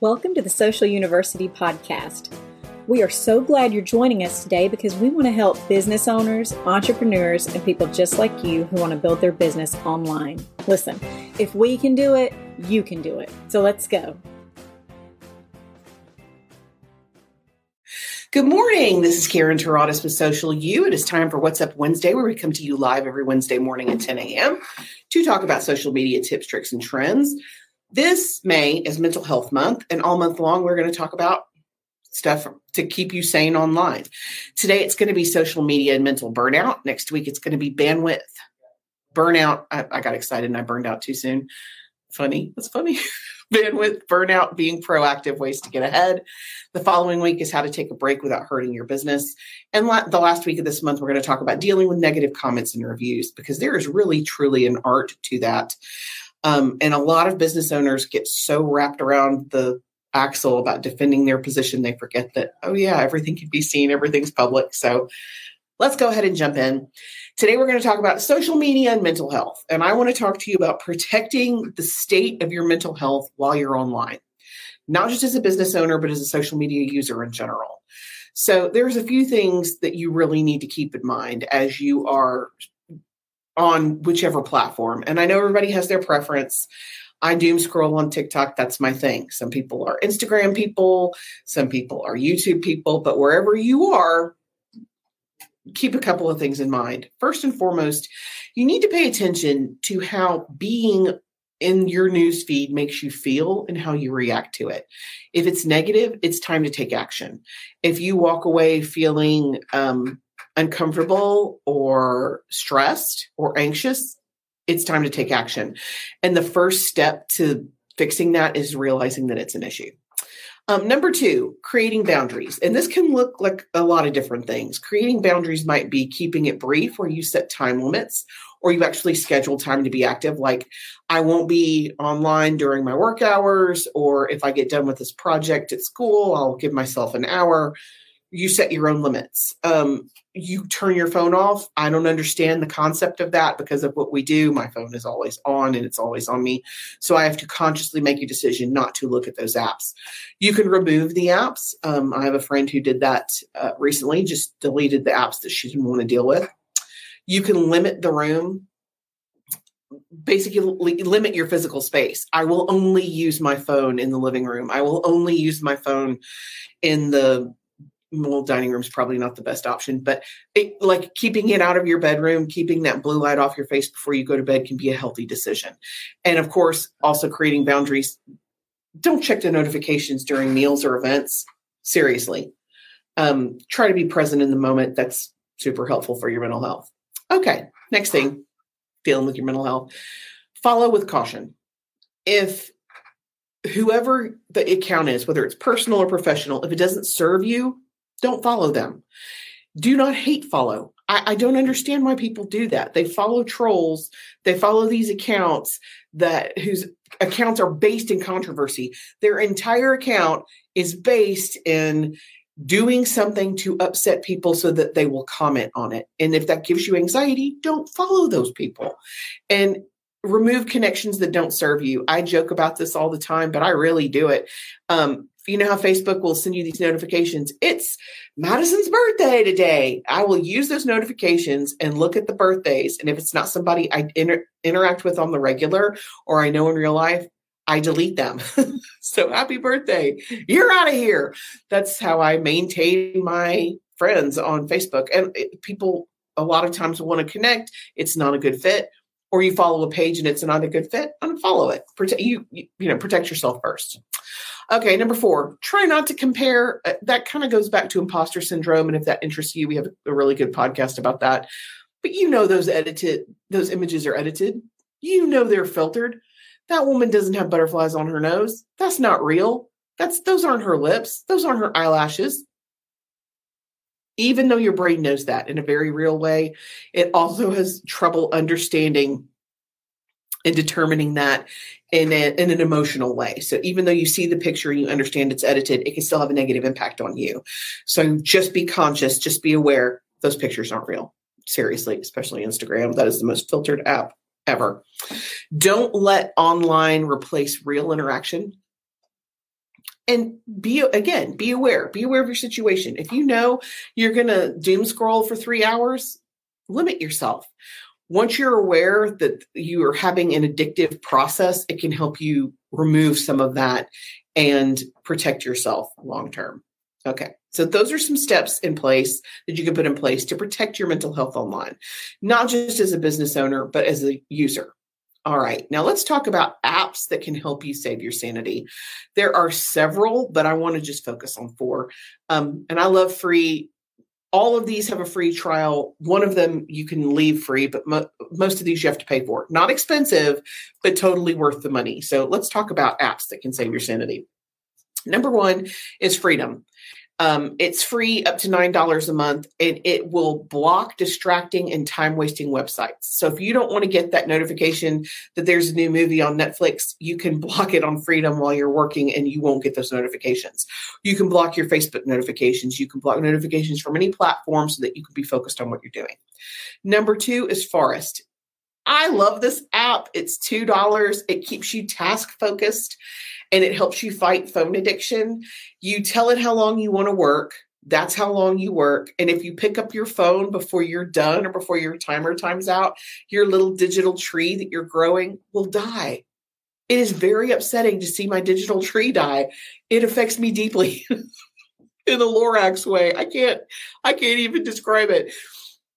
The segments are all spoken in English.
Welcome to the Social University Podcast. We are so glad you're joining us today because we want to help business owners, entrepreneurs, and people just like you who want to build their business online. Listen, if we can do it, you can do it. So let's go. Good morning. This is Karen Teradas with Social U. It is time for What's Up Wednesday, where we come to you live every Wednesday morning at 10 a.m. to talk about social media tips, tricks, and trends. This May is Mental Health Month, and all month long, we're going to talk about stuff to keep you sane online. Today, it's going to be social media and mental burnout. Next week, it's going to be bandwidth burnout. I, I got excited and I burned out too soon. Funny. That's funny. bandwidth, burnout, being proactive, ways to get ahead. The following week is how to take a break without hurting your business. And la- the last week of this month, we're going to talk about dealing with negative comments and reviews because there is really, truly an art to that. Um, and a lot of business owners get so wrapped around the axle about defending their position, they forget that, oh, yeah, everything can be seen, everything's public. So let's go ahead and jump in. Today, we're going to talk about social media and mental health. And I want to talk to you about protecting the state of your mental health while you're online, not just as a business owner, but as a social media user in general. So, there's a few things that you really need to keep in mind as you are on whichever platform. And I know everybody has their preference. I doom scroll on TikTok. That's my thing. Some people are Instagram people, some people are YouTube people, but wherever you are, keep a couple of things in mind. First and foremost, you need to pay attention to how being in your news feed makes you feel and how you react to it. If it's negative, it's time to take action. If you walk away feeling um, uncomfortable or stressed or anxious, it's time to take action. And the first step to fixing that is realizing that it's an issue. Um, number two, creating boundaries. And this can look like a lot of different things. Creating boundaries might be keeping it brief, where you set time limits, or you actually schedule time to be active. Like, I won't be online during my work hours, or if I get done with this project at school, I'll give myself an hour you set your own limits. Um, you turn your phone off. I don't understand the concept of that because of what we do. My phone is always on and it's always on me. So I have to consciously make a decision not to look at those apps. You can remove the apps. Um, I have a friend who did that uh, recently, just deleted the apps that she didn't want to deal with. You can limit the room basically limit your physical space. I will only use my phone in the living room. I will only use my phone in the well, dining room is probably not the best option, but it, like keeping it out of your bedroom, keeping that blue light off your face before you go to bed can be a healthy decision. And of course, also creating boundaries. Don't check the notifications during meals or events. Seriously. Um, try to be present in the moment. That's super helpful for your mental health. Okay, next thing dealing with your mental health. Follow with caution. If whoever the account is, whether it's personal or professional, if it doesn't serve you, don't follow them. Do not hate follow. I, I, don't understand why people do that. They follow trolls. They follow these accounts that whose accounts are based in controversy. Their entire account is based in doing something to upset people so that they will comment on it. And if that gives you anxiety, don't follow those people. And remove connections that don't serve you. I joke about this all the time, but I really do it. Um, you know how Facebook will send you these notifications. It's Madison's birthday today. I will use those notifications and look at the birthdays. And if it's not somebody I inter- interact with on the regular or I know in real life, I delete them. so happy birthday. You're out of here. That's how I maintain my friends on Facebook. And it, people a lot of times want to connect. It's not a good fit. Or you follow a page and it's not a good fit, unfollow it. Protect you, you, know, protect yourself first. Okay, number four, try not to compare. Uh, that kind of goes back to imposter syndrome. And if that interests you, we have a really good podcast about that. But you know, those edited, those images are edited. You know, they're filtered. That woman doesn't have butterflies on her nose. That's not real. That's those aren't her lips. Those aren't her eyelashes. Even though your brain knows that in a very real way, it also has trouble understanding and determining that in, a, in an emotional way. So even though you see the picture and you understand it's edited, it can still have a negative impact on you. So just be conscious, just be aware those pictures aren't real. Seriously, especially Instagram. That is the most filtered app ever. Don't let online replace real interaction. And be again be aware be aware of your situation. If you know you're going to doom scroll for three hours limit yourself. Once you're aware that you are having an addictive process it can help you remove some of that and protect yourself long term okay so those are some steps in place that you can put in place to protect your mental health online not just as a business owner but as a user all right, now let's talk about apps that can help you save your sanity. There are several, but I want to just focus on four. Um, and I love free. All of these have a free trial. One of them you can leave free, but mo- most of these you have to pay for. Not expensive, but totally worth the money. So let's talk about apps that can save your sanity. Number one is Freedom. Um, it's free up to $9 a month and it will block distracting and time wasting websites. So if you don't want to get that notification that there's a new movie on Netflix, you can block it on Freedom while you're working and you won't get those notifications. You can block your Facebook notifications. You can block notifications from any platform so that you can be focused on what you're doing. Number two is Forest. I love this app. It's $2. It keeps you task focused and it helps you fight phone addiction. You tell it how long you want to work. That's how long you work. And if you pick up your phone before you're done or before your timer times out, your little digital tree that you're growing will die. It is very upsetting to see my digital tree die. It affects me deeply in a Lorax way. I can't I can't even describe it.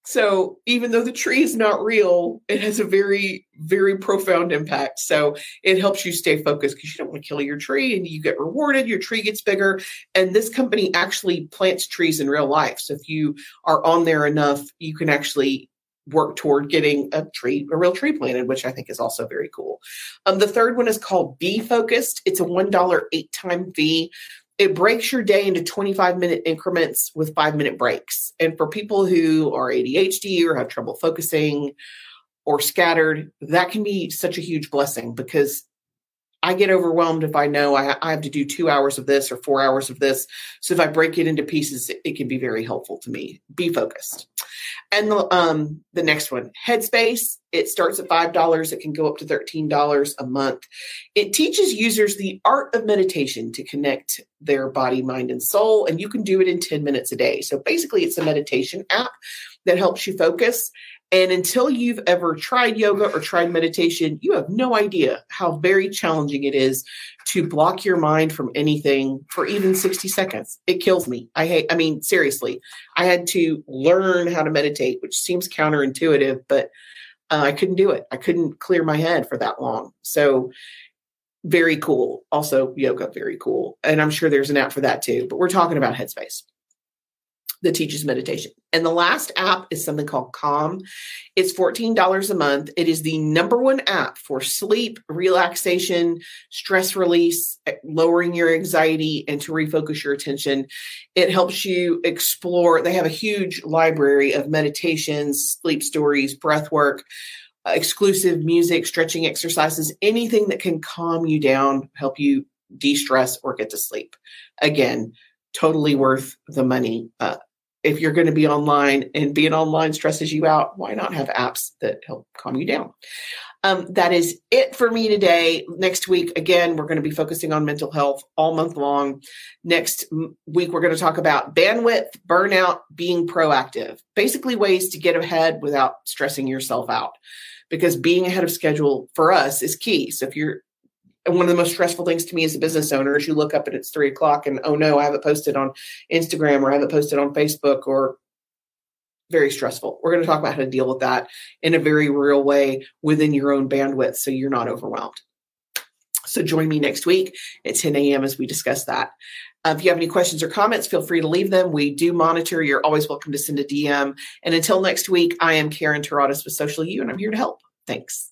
So even though the tree is not real, it has a very, very profound impact. So it helps you stay focused because you don't want to kill your tree and you get rewarded, your tree gets bigger. And this company actually plants trees in real life. So if you are on there enough, you can actually work toward getting a tree, a real tree planted, which I think is also very cool. Um, the third one is called Be Focused. It's a $1 eight time fee it breaks your day into 25 minute increments with five minute breaks. And for people who are ADHD or have trouble focusing or scattered, that can be such a huge blessing because I get overwhelmed if I know I, I, have to do two hours of this or four hours of this. So if I break it into pieces, it, it can be very helpful to me. Be focused. And the, um, the next one, Headspace. It starts at five dollars. It can go up to thirteen dollars a month. It teaches users the art of meditation to connect their body, mind, and soul, and you can do it in ten minutes a day. So basically, it's a meditation app that helps you focus and until you've ever tried yoga or tried meditation, you have no idea how very challenging it is to block your mind from anything for even 60 seconds. It kills me. I hate, I mean, seriously, I had to learn how to meditate, which seems counterintuitive, but uh, I couldn't do it. I couldn't clear my head for that long. So, very cool. Also, yoga, very cool. And I'm sure there's an app for that too, but we're talking about Headspace that teaches meditation. And the last app is something called Calm. It's $14 a month. It is the number one app for sleep, relaxation, stress release, eh, lowering your anxiety, and to refocus your attention. It helps you explore. They have a huge library of meditations, sleep stories, breath work. Uh, exclusive music, stretching exercises, anything that can calm you down, help you de stress or get to sleep. Again, totally worth the money. Uh, if you're going to be online and being online stresses you out, why not have apps that help calm you down? Um, that is it for me today. Next week, again, we're going to be focusing on mental health all month long. Next week, we're going to talk about bandwidth, burnout, being proactive, basically ways to get ahead without stressing yourself out. Because being ahead of schedule for us is key. So if you're one of the most stressful things to me as a business owner is you look up and it's three o'clock and oh no, I haven't posted on Instagram or I haven't posted on Facebook or very stressful. We're going to talk about how to deal with that in a very real way within your own bandwidth so you're not overwhelmed. So join me next week at 10 a.m. as we discuss that. Uh, if you have any questions or comments, feel free to leave them. We do monitor. You're always welcome to send a DM. And until next week, I am Karen Teradas with Social U, and I'm here to help. Thanks.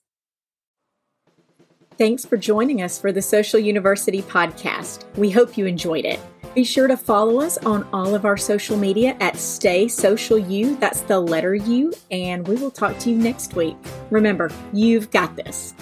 Thanks for joining us for the Social University podcast. We hope you enjoyed it. Be sure to follow us on all of our social media at Stay Social U. That's the letter U, and we will talk to you next week. Remember, you've got this.